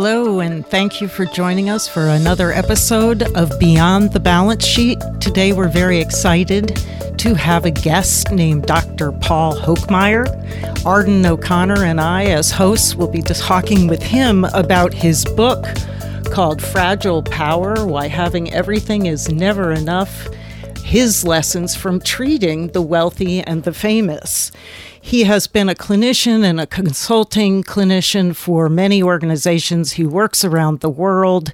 Hello, and thank you for joining us for another episode of Beyond the Balance Sheet. Today, we're very excited to have a guest named Dr. Paul Hokemeyer. Arden O'Connor and I, as hosts, will be talking with him about his book called Fragile Power Why Having Everything Is Never Enough His Lessons from Treating the Wealthy and the Famous. He has been a clinician and a consulting clinician for many organizations. He works around the world,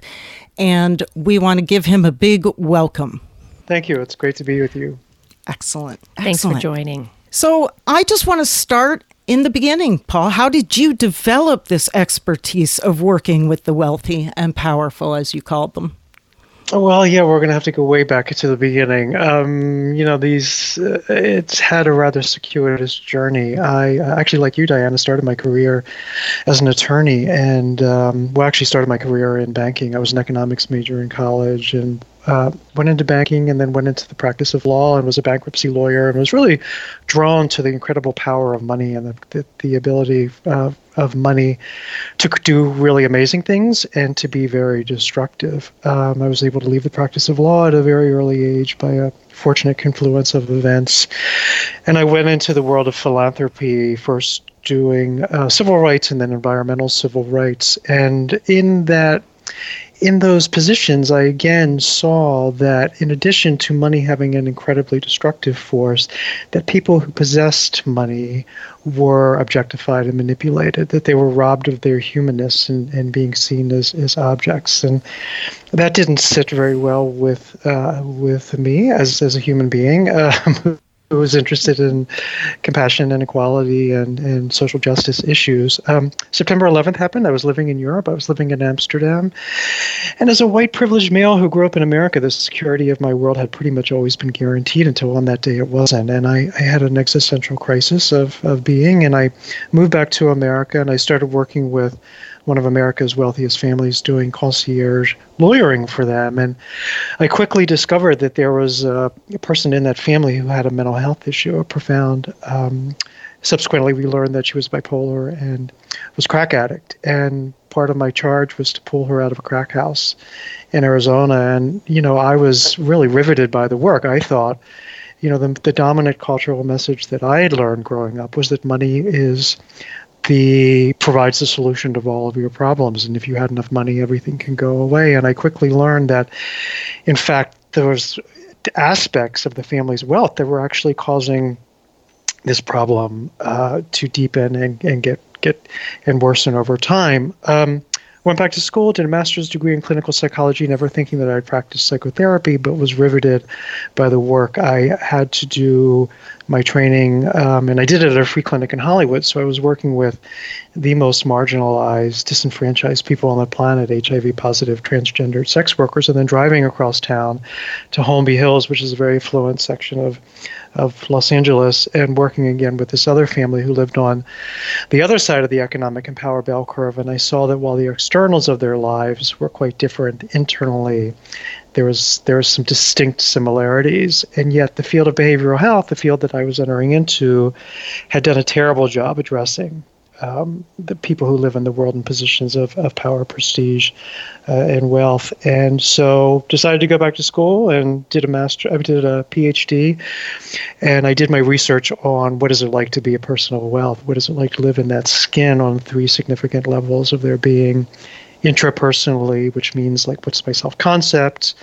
and we want to give him a big welcome. Thank you. It's great to be with you. Excellent. Thanks Excellent. for joining. So, I just want to start in the beginning, Paul. How did you develop this expertise of working with the wealthy and powerful, as you called them? Well, yeah, we're going to have to go way back to the beginning. Um, you know, these, uh, it's had a rather circuitous journey. I actually, like you, Diana, started my career as an attorney and, um, well, actually started my career in banking. I was an economics major in college and uh, went into banking and then went into the practice of law and was a bankruptcy lawyer and was really drawn to the incredible power of money and the, the, the ability uh, of money to do really amazing things and to be very destructive. Um, I was able to leave the practice of law at a very early age by a fortunate confluence of events. And I went into the world of philanthropy, first doing uh, civil rights and then environmental civil rights. And in that in those positions, I again saw that in addition to money having an incredibly destructive force, that people who possessed money were objectified and manipulated, that they were robbed of their humanness and, and being seen as, as objects. And that didn't sit very well with uh, with me as, as a human being. Um, who was interested in compassion and equality and, and social justice issues. Um, September 11th happened. I was living in Europe. I was living in Amsterdam. And as a white privileged male who grew up in America, the security of my world had pretty much always been guaranteed until on that day it wasn't. And I, I had an existential crisis of, of being. And I moved back to America and I started working with one of America's wealthiest families doing concierge lawyering for them. And I quickly discovered that there was a, a person in that family who had a mental health issue, a profound. Um, subsequently, we learned that she was bipolar and was crack addict. And part of my charge was to pull her out of a crack house in Arizona. And you know, I was really riveted by the work. I thought you know, the, the dominant cultural message that I had learned growing up was that money is the provides the solution to all of your problems. And if you had enough money, everything can go away. And I quickly learned that, in fact, there was aspects of the family's wealth that were actually causing this problem uh, to deepen and, and get get and worsen over time. Um, Went back to school, did a master's degree in clinical psychology, never thinking that I'd practice psychotherapy, but was riveted by the work. I had to do my training, um, and I did it at a free clinic in Hollywood. So I was working with the most marginalized, disenfranchised people on the planet, HIV positive, transgender sex workers, and then driving across town to Holmby Hills, which is a very affluent section of of Los Angeles and working again with this other family who lived on the other side of the economic and power bell curve. And I saw that while the externals of their lives were quite different internally, there was there was some distinct similarities. And yet the field of behavioral health, the field that I was entering into, had done a terrible job addressing um, the people who live in the world in positions of, of power, prestige, uh, and wealth. And so decided to go back to school and did a master, I did a PhD, and I did my research on what is it like to be a person of wealth? What is it like to live in that skin on three significant levels of their being? Intrapersonally, which means like what's my self concept,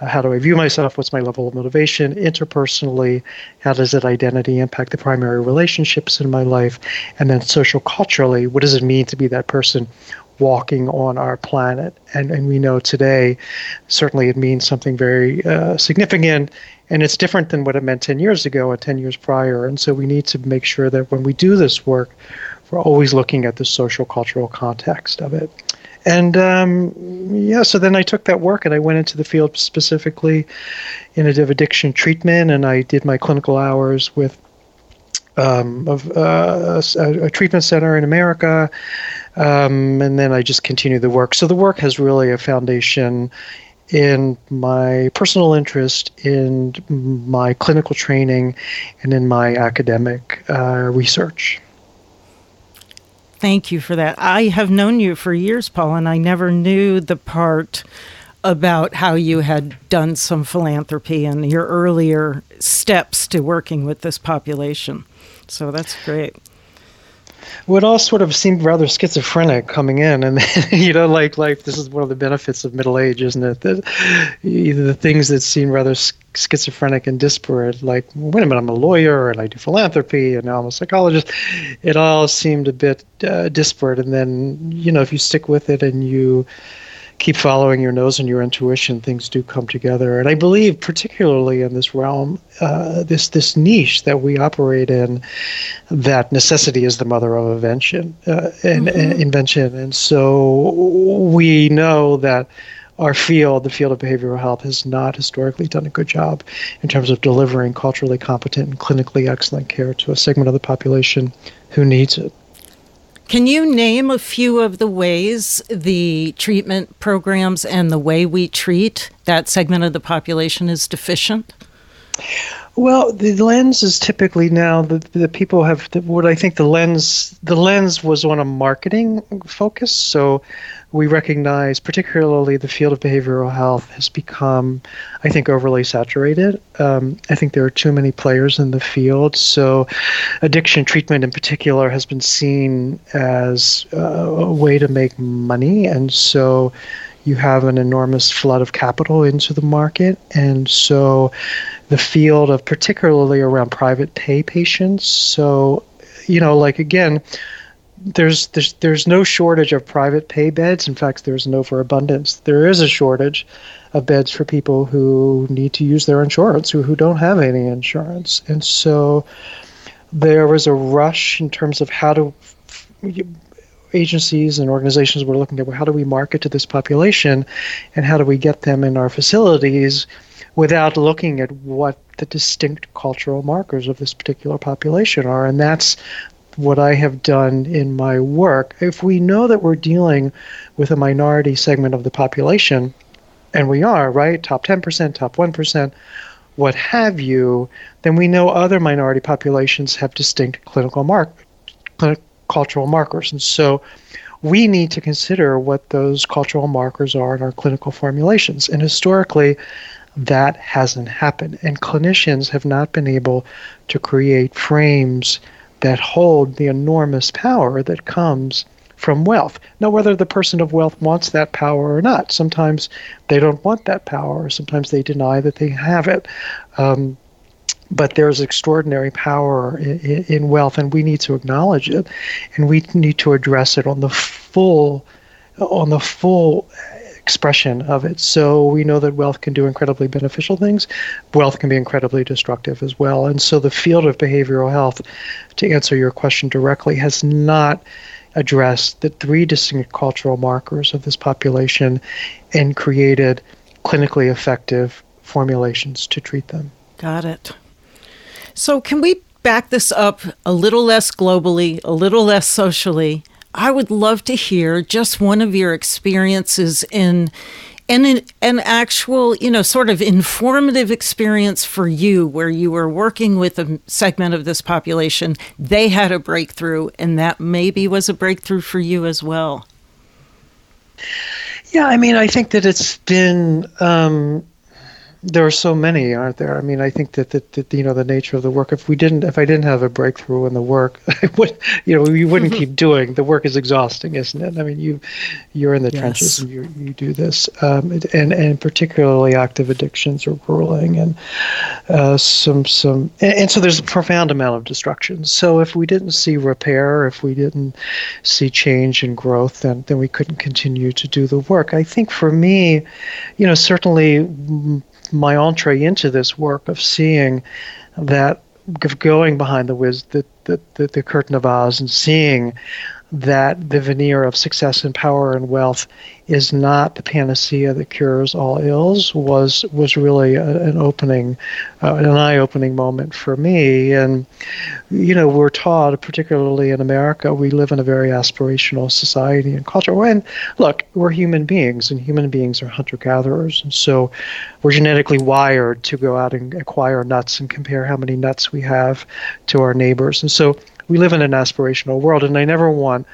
uh, how do I view myself, what's my level of motivation, interpersonally, how does that identity impact the primary relationships in my life, and then social culturally, what does it mean to be that person walking on our planet? And, and we know today, certainly it means something very uh, significant. And it's different than what it meant 10 years ago and 10 years prior. And so we need to make sure that when we do this work, we're always looking at the social cultural context of it. And um, yeah, so then I took that work and I went into the field specifically in addiction treatment, and I did my clinical hours with um, of uh, a, a, treatment center in America, um, and then I just continued the work. So the work has really a foundation in my personal interest, in my clinical training, and in my academic uh, research. Thank you for that. I have known you for years, Paul, and I never knew the part about how you had done some philanthropy and your earlier steps to working with this population. So that's great. Well, it all sort of seemed rather schizophrenic coming in, and you know, like like this is one of the benefits of middle age, isn't it? That either the things that seem rather schizophrenic and disparate, like wait a minute, I'm a lawyer and I do philanthropy, and now I'm a psychologist. It all seemed a bit uh, disparate, and then you know, if you stick with it and you keep following your nose and your intuition, things do come together. And I believe, particularly in this realm, uh, this this niche that we operate in, that necessity is the mother of invention. Uh, and, mm-hmm. and invention, and so we know that our field, the field of behavioral health, has not historically done a good job in terms of delivering culturally competent and clinically excellent care to a segment of the population who needs it. Can you name a few of the ways the treatment programs and the way we treat that segment of the population is deficient? Well, the lens is typically now the, the people have what I think the lens the lens was on a marketing focus. So we recognize, particularly the field of behavioral health, has become, I think, overly saturated. Um, I think there are too many players in the field. So, addiction treatment in particular has been seen as uh, a way to make money. And so, you have an enormous flood of capital into the market. And so, the field of particularly around private pay patients. So, you know, like again, there's there's there's no shortage of private pay beds. In fact, there's an overabundance. There is a shortage of beds for people who need to use their insurance, who who don't have any insurance, and so there was a rush in terms of how to agencies and organizations were looking at well, how do we market to this population, and how do we get them in our facilities without looking at what the distinct cultural markers of this particular population are. And that's what I have done in my work, if we know that we're dealing with a minority segment of the population, and we are, right? Top 10%, top 1%, what have you, then we know other minority populations have distinct clinical mark, cultural markers. And so we need to consider what those cultural markers are in our clinical formulations. And historically, that hasn't happened. And clinicians have not been able to create frames that hold the enormous power that comes from wealth. Now, whether the person of wealth wants that power or not, sometimes they don't want that power, or sometimes they deny that they have it. Um, but there's extraordinary power in, in, wealth, and we need to acknowledge it, and we need to address it on the full, on the full expression of it. So we know that wealth can do incredibly beneficial things. Wealth can be incredibly destructive as well. And so the field of behavioral health, to answer your question directly, has not addressed the three distinct cultural markers of this population and created clinically effective formulations to treat them. Got it. So, can we back this up a little less globally, a little less socially, I would love to hear just one of your experiences in an, an actual, you know, sort of informative experience for you where you were working with a segment of this population, they had a breakthrough, and that maybe was a breakthrough for you as well. Yeah, I mean, I think that it's been um, there are so many, aren't there? I mean, I think that, that, that you know the nature of the work. If we didn't, if I didn't have a breakthrough in the work, I would, you know, you wouldn't keep doing. The work is exhausting, isn't it? I mean, you, you're in the yes. trenches and you you do this, um, and and particularly active addictions are grueling, and uh, some some, and, and so there's a profound amount of destruction. So if we didn't see repair, if we didn't see change and growth, then then we couldn't continue to do the work. I think for me, you know, certainly my entree into this work of seeing that of going behind the, the, the, the, the curtain of Oz and seeing that the veneer of success and power and wealth is not the panacea that cures all ills was was really a, an opening, uh, an eye-opening moment for me. And you know, we're taught, particularly in America, we live in a very aspirational society and culture. And look, we're human beings, and human beings are hunter-gatherers, and so we're genetically wired to go out and acquire nuts and compare how many nuts we have to our neighbors. And so we live in an aspirational world, and I never want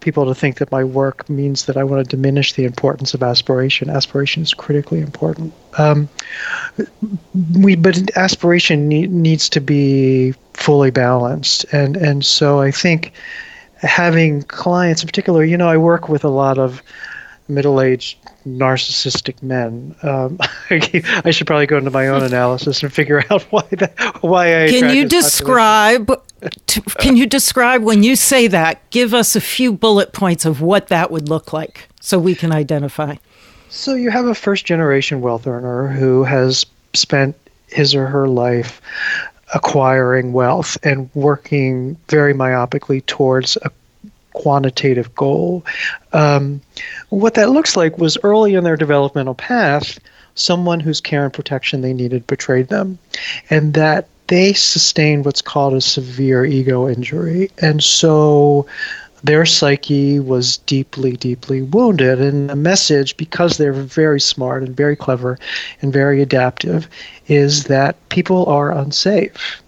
people to think that my work means that I want to diminish the importance of aspiration. Aspiration is critically important. Um, we, but aspiration need, needs to be fully balanced, and and so I think having clients in particular, you know, I work with a lot of middle-aged narcissistic men. Um, I should probably go into my own analysis and figure out why that, why I. Can you describe? To, can you describe when you say that? Give us a few bullet points of what that would look like, so we can identify. So you have a first-generation wealth earner who has spent his or her life acquiring wealth and working very myopically towards a quantitative goal. Um, what that looks like was early in their developmental path, someone whose care and protection they needed betrayed them, and that they sustained what's called a severe ego injury. And so their psyche was deeply, deeply wounded. And the message, because they're very smart and very clever and very adaptive, is that people are unsafe.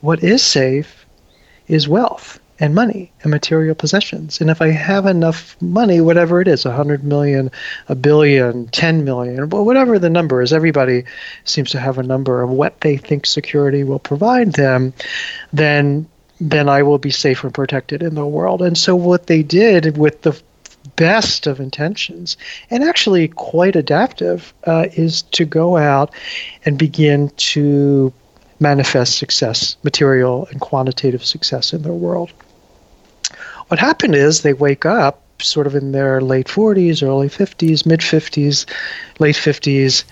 What is safe is wealth and money and material possessions. And if I have enough money, whatever it is, a hundred million, a billion, ten million, whatever the number is, everybody seems to have a number of what they think security will provide them, then then I will be safe and protected in the world. And so what they did with the best of intentions and actually quite adaptive uh, is to go out and begin to manifest success, material and quantitative success in their world. What happened is they wake up sort of in their late 40s, early 50s, mid 50s, late 50s,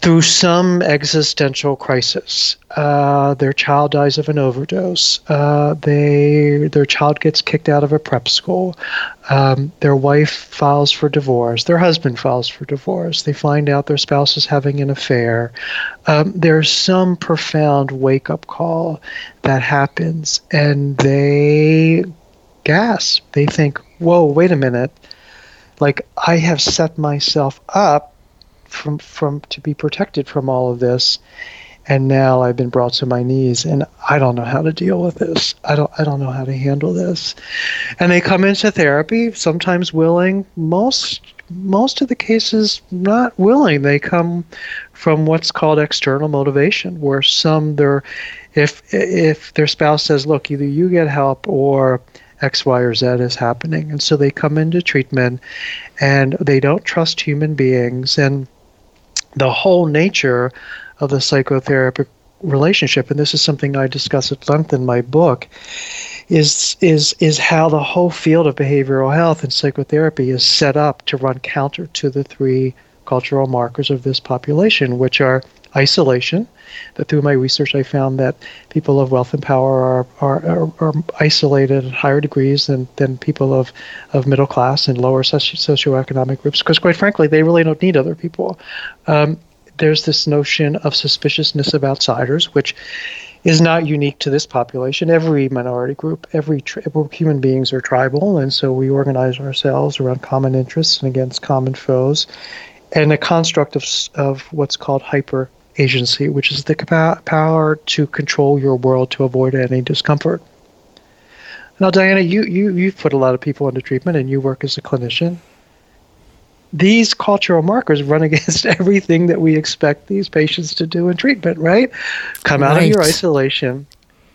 through some existential crisis. Uh, their child dies of an overdose. Uh, they their child gets kicked out of a prep school. Um, their wife files for divorce. Their husband files for divorce. They find out their spouse is having an affair. Um, there's some profound wake up call that happens, and they gas. They think, whoa, wait a minute. Like I have set myself up from from to be protected from all of this and now I've been brought to my knees and I don't know how to deal with this. I don't I don't know how to handle this. And they come into therapy sometimes willing, most most of the cases not willing. They come from what's called external motivation where some they're if if their spouse says, "Look, either you get help or X, Y, or Z is happening. And so they come into treatment and they don't trust human beings. And the whole nature of the psychotherapeutic relationship, and this is something I discuss at length in my book, is is is how the whole field of behavioral health and psychotherapy is set up to run counter to the three cultural markers of this population, which are isolation. That through my research, I found that people of wealth and power are, are, are, are isolated at higher degrees than, than people of, of middle class and lower socio- socioeconomic groups, because quite frankly, they really don't need other people. Um, there's this notion of suspiciousness of outsiders, which is not unique to this population. Every minority group, every tri- human beings are tribal, and so we organize ourselves around common interests and against common foes and a construct of, of what's called hyper agency, which is the power to control your world to avoid any discomfort. Now, Diana, you, you, you've put a lot of people into treatment and you work as a clinician. These cultural markers run against everything that we expect these patients to do in treatment, right? Come out right. of your isolation,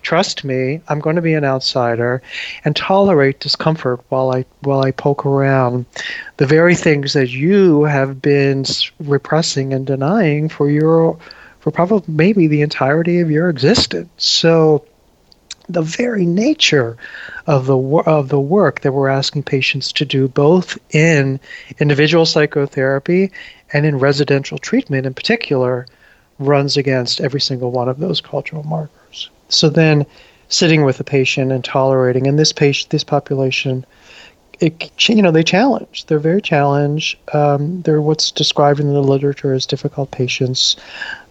trust me, I'm going to be an outsider and tolerate discomfort while I while I poke around the very things that you have been repressing and denying for your for probably maybe the entirety of your existence. So the very nature of the of the work that we're asking patients to do both in individual psychotherapy and in residential treatment in particular runs against every single one of those cultural markers. So then sitting with the patient and tolerating. And this patient, this population, it, you know, they challenge. They're very challenged. Um, they're what's described in the literature as difficult patients.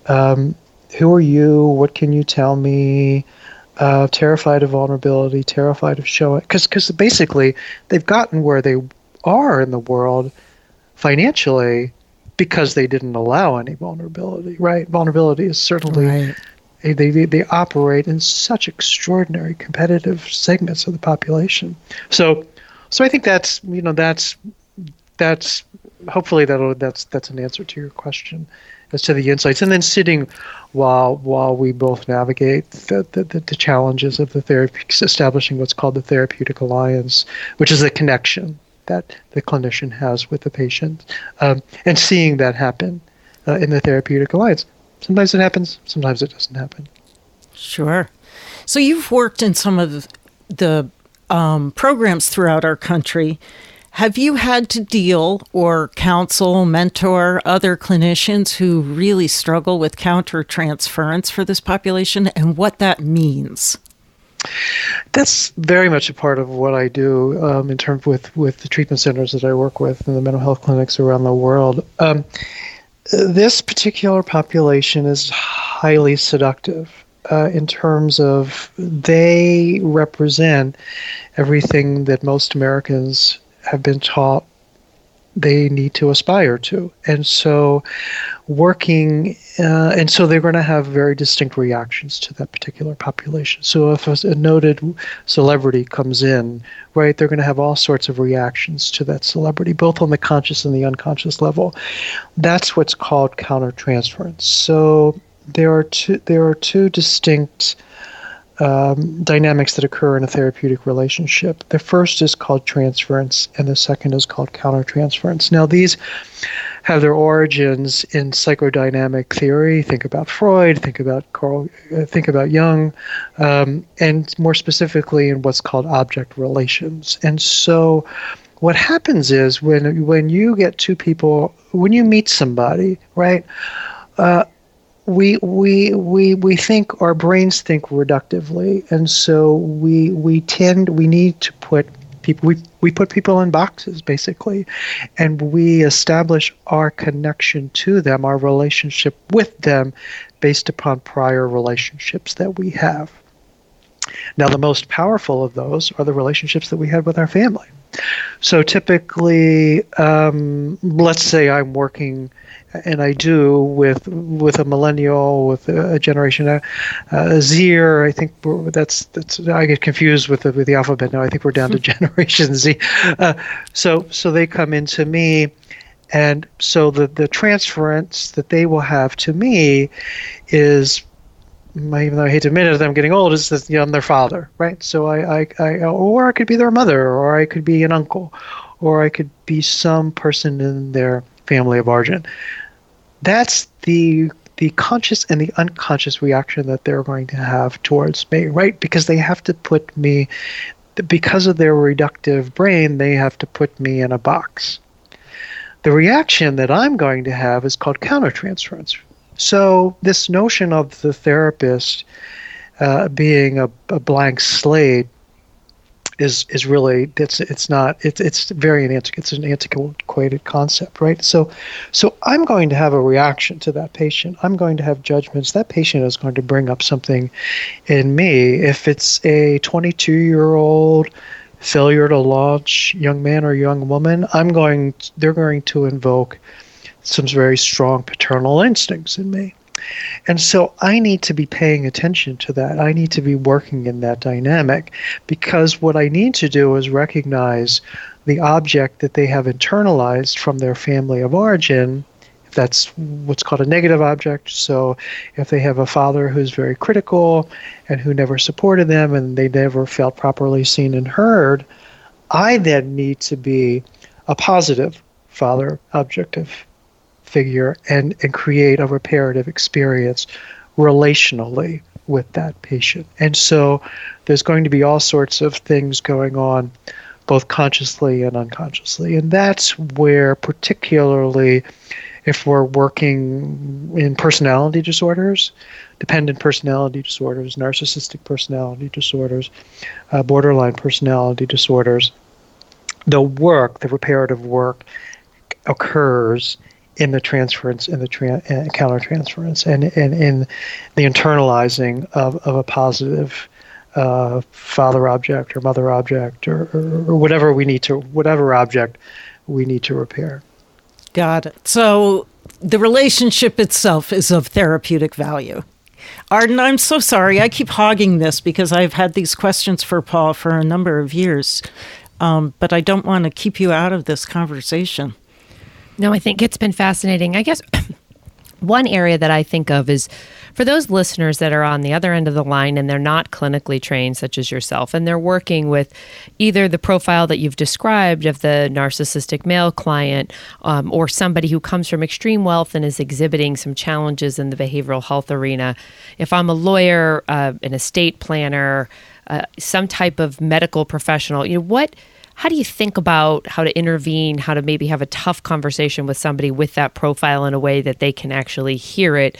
Um, who are you? What can you tell me? Uh, terrified of vulnerability, terrified of showing, because because basically they've gotten where they are in the world financially because they didn't allow any vulnerability. Right? Vulnerability is certainly. Right. They, they, they operate in such extraordinary competitive segments of the population. So so I think that's you know that's that's hopefully that that's that's an answer to your question as to the insights and then sitting while while we both navigate the, the, the challenges of the therapy establishing what's called the therapeutic alliance which is the connection that the clinician has with the patient um, and seeing that happen uh, in the therapeutic alliance sometimes it happens sometimes it doesn't happen sure so you've worked in some of the um, programs throughout our country. Have you had to deal or counsel, mentor other clinicians who really struggle with countertransference for this population and what that means? That's very much a part of what I do um, in terms with with the treatment centers that I work with and the mental health clinics around the world. Um, this particular population is highly seductive uh, in terms of they represent everything that most Americans have been taught they need to aspire to. And so, working, uh, and so they're going to have very distinct reactions to that particular population. So, if a, a noted celebrity comes in, right, they're going to have all sorts of reactions to that celebrity, both on the conscious and the unconscious level. That's what's called countertransference. So, there are two there are two distinct um, dynamics that occur in a therapeutic relationship. The first is called transference, and the second is called countertransference. Now, these have their origins in psychodynamic theory. Think about Freud. Think about Carl. Uh, think about Jung, um, and more specifically in what's called object relations. And so, what happens is when when you get two people, when you meet somebody, right? Uh, we we we we think our brains think reductively and so we we tend we need to put people we, we put people in boxes basically and we establish our connection to them our relationship with them based upon prior relationships that we have. Now the most powerful of those are the relationships that we had with our family so typically um, let's say i'm working and I do with with a millennial, with a generation uh, uh, Z. Or I think that's that's I get confused with the with the alphabet now. I think we're down to Generation Z. Uh, so so they come into me, and so the the transference that they will have to me is. Even though I hate to admit it, I'm getting old. Is that I'm their father, right? So I, I, I, or I could be their mother, or I could be an uncle, or I could be some person in their family of origin that's the the conscious and the unconscious reaction that they're going to have towards me, right? Because they have to put me, because of their reductive brain, they have to put me in a box. The reaction that I'm going to have is called countertransference. So, this notion of the therapist uh, being a, a blank slate is is really it's it's not it's it's very antiquated it's an antiquated concept right? So so i'm going to have a reaction to that patient. I'm going to have judgments. That patient is going to bring up something in me. If it's a 22 year old failure to launch young man or young woman i'm going they're going to invoke some very strong paternal instincts in me and so I need to be paying attention to that. I need to be working in that dynamic because what I need to do is recognize the object that they have internalized from their family of origin. If that's what's called a negative object. So if they have a father who's very critical and who never supported them and they never felt properly seen and heard, I then need to be a positive father objective figure and, and create a reparative experience relationally with that patient. And so there's going to be all sorts of things going on, both consciously and unconsciously. And that's where, particularly if we're working in personality disorders, dependent personality disorders, narcissistic personality disorders, uh, borderline personality disorders, the work, the reparative work, occurs in the transference in the tra- uh, countertransference and in, in the internalizing of, of a positive uh, father object or mother object or, or, or whatever we need to whatever object we need to repair. Got it. So the relationship itself is of therapeutic value. Arden, I'm so sorry. I keep hogging this because I've had these questions for Paul for a number of years, um, but I don't want to keep you out of this conversation. No, I think it's been fascinating. I guess one area that I think of is for those listeners that are on the other end of the line and they're not clinically trained, such as yourself, and they're working with either the profile that you've described of the narcissistic male client um, or somebody who comes from extreme wealth and is exhibiting some challenges in the behavioral health arena. If I'm a lawyer, uh, an estate planner, uh, some type of medical professional, you know, what how do you think about how to intervene, how to maybe have a tough conversation with somebody with that profile in a way that they can actually hear it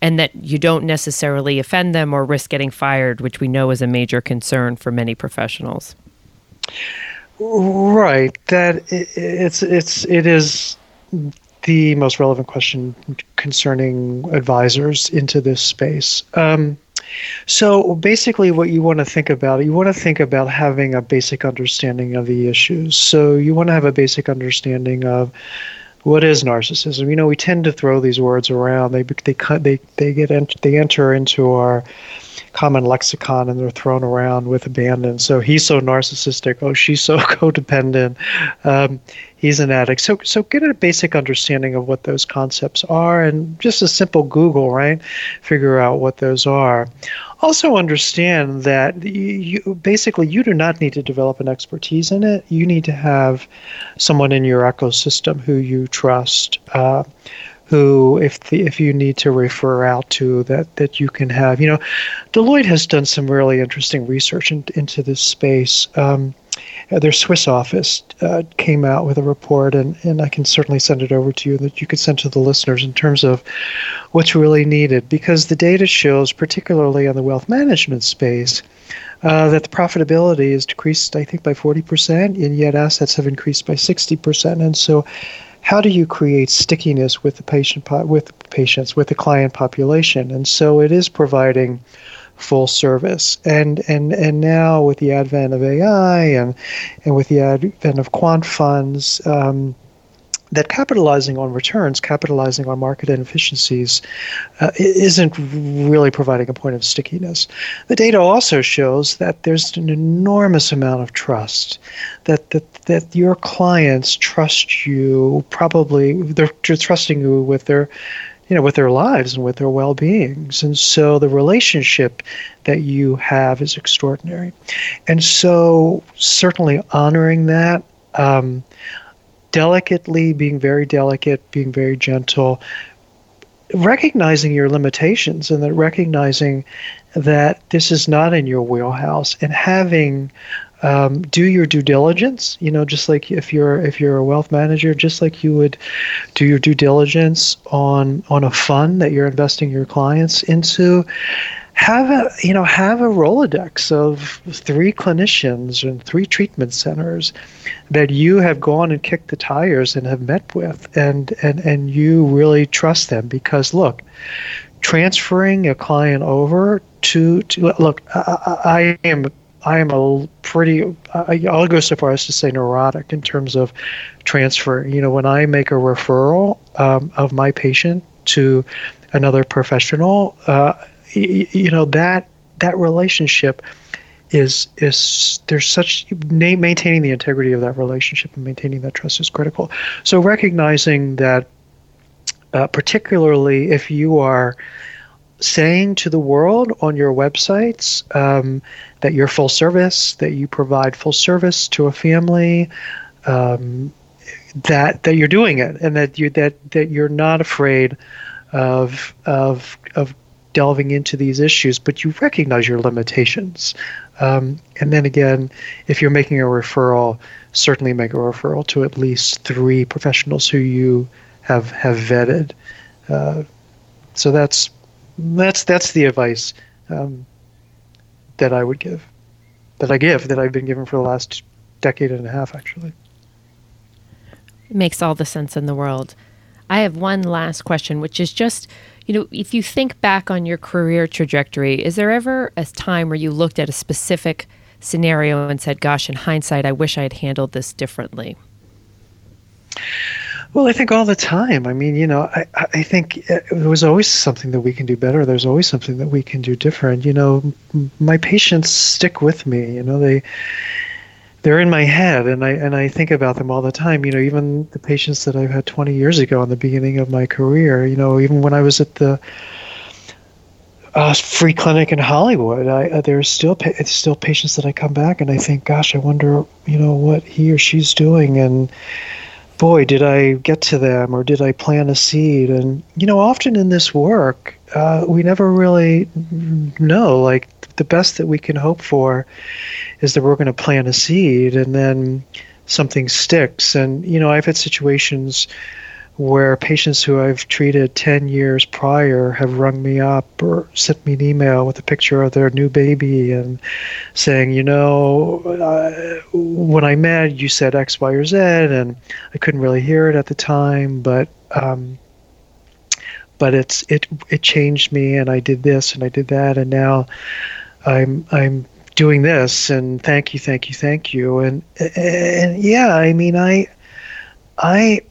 and that you don't necessarily offend them or risk getting fired, which we know is a major concern for many professionals. Right. That it's it's it is the most relevant question concerning advisors into this space. Um, so basically, what you want to think about, you want to think about having a basic understanding of the issues. So you want to have a basic understanding of what is narcissism? You know, we tend to throw these words around. They they they they get they enter into our common lexicon and they're thrown around with abandon. So he's so narcissistic. Oh, she's so codependent. Um, he's an addict. So so get a basic understanding of what those concepts are, and just a simple Google, right? Figure out what those are. Also understand that you, you basically you do not need to develop an expertise in it. You need to have someone in your ecosystem who you trust. Uh, who if the, if you need to refer out to that that you can have you know deloitte has done some really interesting research in, into this space um, uh, their Swiss office uh, came out with a report, and, and I can certainly send it over to you that you could send to the listeners in terms of what's really needed. Because the data shows, particularly on the wealth management space, uh, that the profitability is decreased, I think, by 40%, and yet assets have increased by 60%. And so, how do you create stickiness with the patient po- with patients with the client population? And so, it is providing full service. And and and now with the advent of AI and and with the advent of quant funds. Um, that capitalizing on returns, capitalizing on market inefficiencies, uh, isn't really providing a point of stickiness. The data also shows that there's an enormous amount of trust, that that, that your clients trust you. Probably they're trusting you with their you know, with their lives and with their well-beings. And so the relationship that you have is extraordinary. And so certainly honoring that, um, delicately being very delicate, being very gentle, recognizing your limitations and that recognizing that this is not in your wheelhouse and having um, do your due diligence. You know, just like if you're if you're a wealth manager, just like you would do your due diligence on on a fund that you're investing your clients into. Have a you know have a rolodex of three clinicians and three treatment centers that you have gone and kicked the tires and have met with, and and and you really trust them because look, transferring a client over to to look, I, I am I am a pretty, I'll go so far as to say neurotic in terms of transfer. You know, when I make a referral um, of my patient to another professional, uh, you know, that, that relationship is is there's such maintaining the integrity of that relationship and maintaining that trust is critical. So recognizing that, uh, particularly if you are saying to the world on your websites um, that you're full service, that you provide full service to a family, um, that that you're doing it, and that you that that you're not afraid of of of delving into these issues, but you recognize your limitations. Um, and then again, if you're making a referral, certainly make a referral to at least three professionals who you have have vetted. Uh, so that's that's that's the advice um, that I would give, that I give, that I've been given for the last decade and a half, actually. It makes all the sense in the world. I have one last question, which is just, you know, if you think back on your career trajectory, is there ever a time where you looked at a specific scenario and said, gosh, in hindsight, I wish I had handled this differently? Well, I think all the time. I mean, you know, I, I think uh, there was always something that we can do better. There's always something that we can do different. You know, my patients stick with me. You know, they they're in my head, and I and I think about them all the time. You know, even the patients that I've had 20 years ago in the beginning of my career. You know, even when I was at the uh, free clinic in Hollywood, I, uh, there's still pa- still patients that I come back and I think, gosh, I wonder, you know, what he or she's doing, and boy, did I get to them or did I plant a seed? And, you know, often in this work, uh, we never really know. Like, the best that we can hope for is that we're going to plant a seed and then something sticks. And, you know, I've had situations where patients who I've treated 10 years prior have rung me up or sent me an email with a picture of their new baby and saying, you know, uh, when I met, you said X, Y, or Z, and I couldn't really hear it at the time, but. Um, but it's it it changed me and I did this and I did that and now I'm I'm doing this and thank you thank you thank you and and yeah I mean I I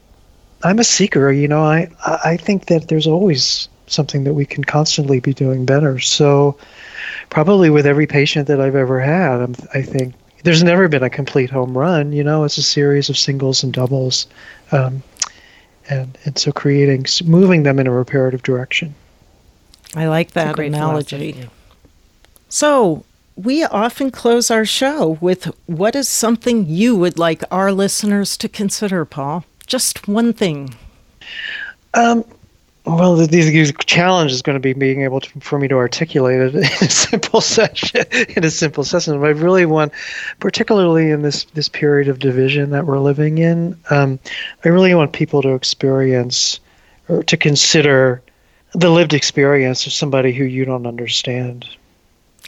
I'm a seeker. You know, I I think that there's always something that we can constantly be doing better. So, probably with every patient that I've ever had, I'm, i think there's never been a complete home run. You know, it's a series of singles and doubles, um, and and so creating, moving them in a reparative direction. I like that analogy. So, we often close our show with what is something you would like our listeners to consider, Paul? Just one thing. Um, well, the, the, challenge is going to be being able to, for me to articulate it in a simple session, in a simple session. I really want, particularly in this this period of division that we're living in, um, I really want people to experience or to consider the lived experience of somebody who you don't understand.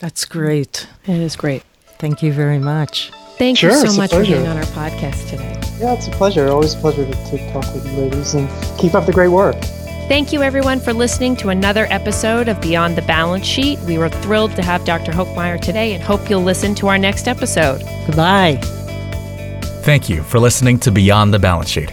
That's great. It is great. Thank you very much. Thank sure, you so much for being on our podcast today. Yeah, it's a pleasure. Always a pleasure to, to talk with you ladies and keep up the great work. Thank you, everyone, for listening to another episode of Beyond the Balance Sheet. We were thrilled to have Dr. Hokemeyer today and hope you'll listen to our next episode. Goodbye. Thank you for listening to Beyond the Balance Sheet,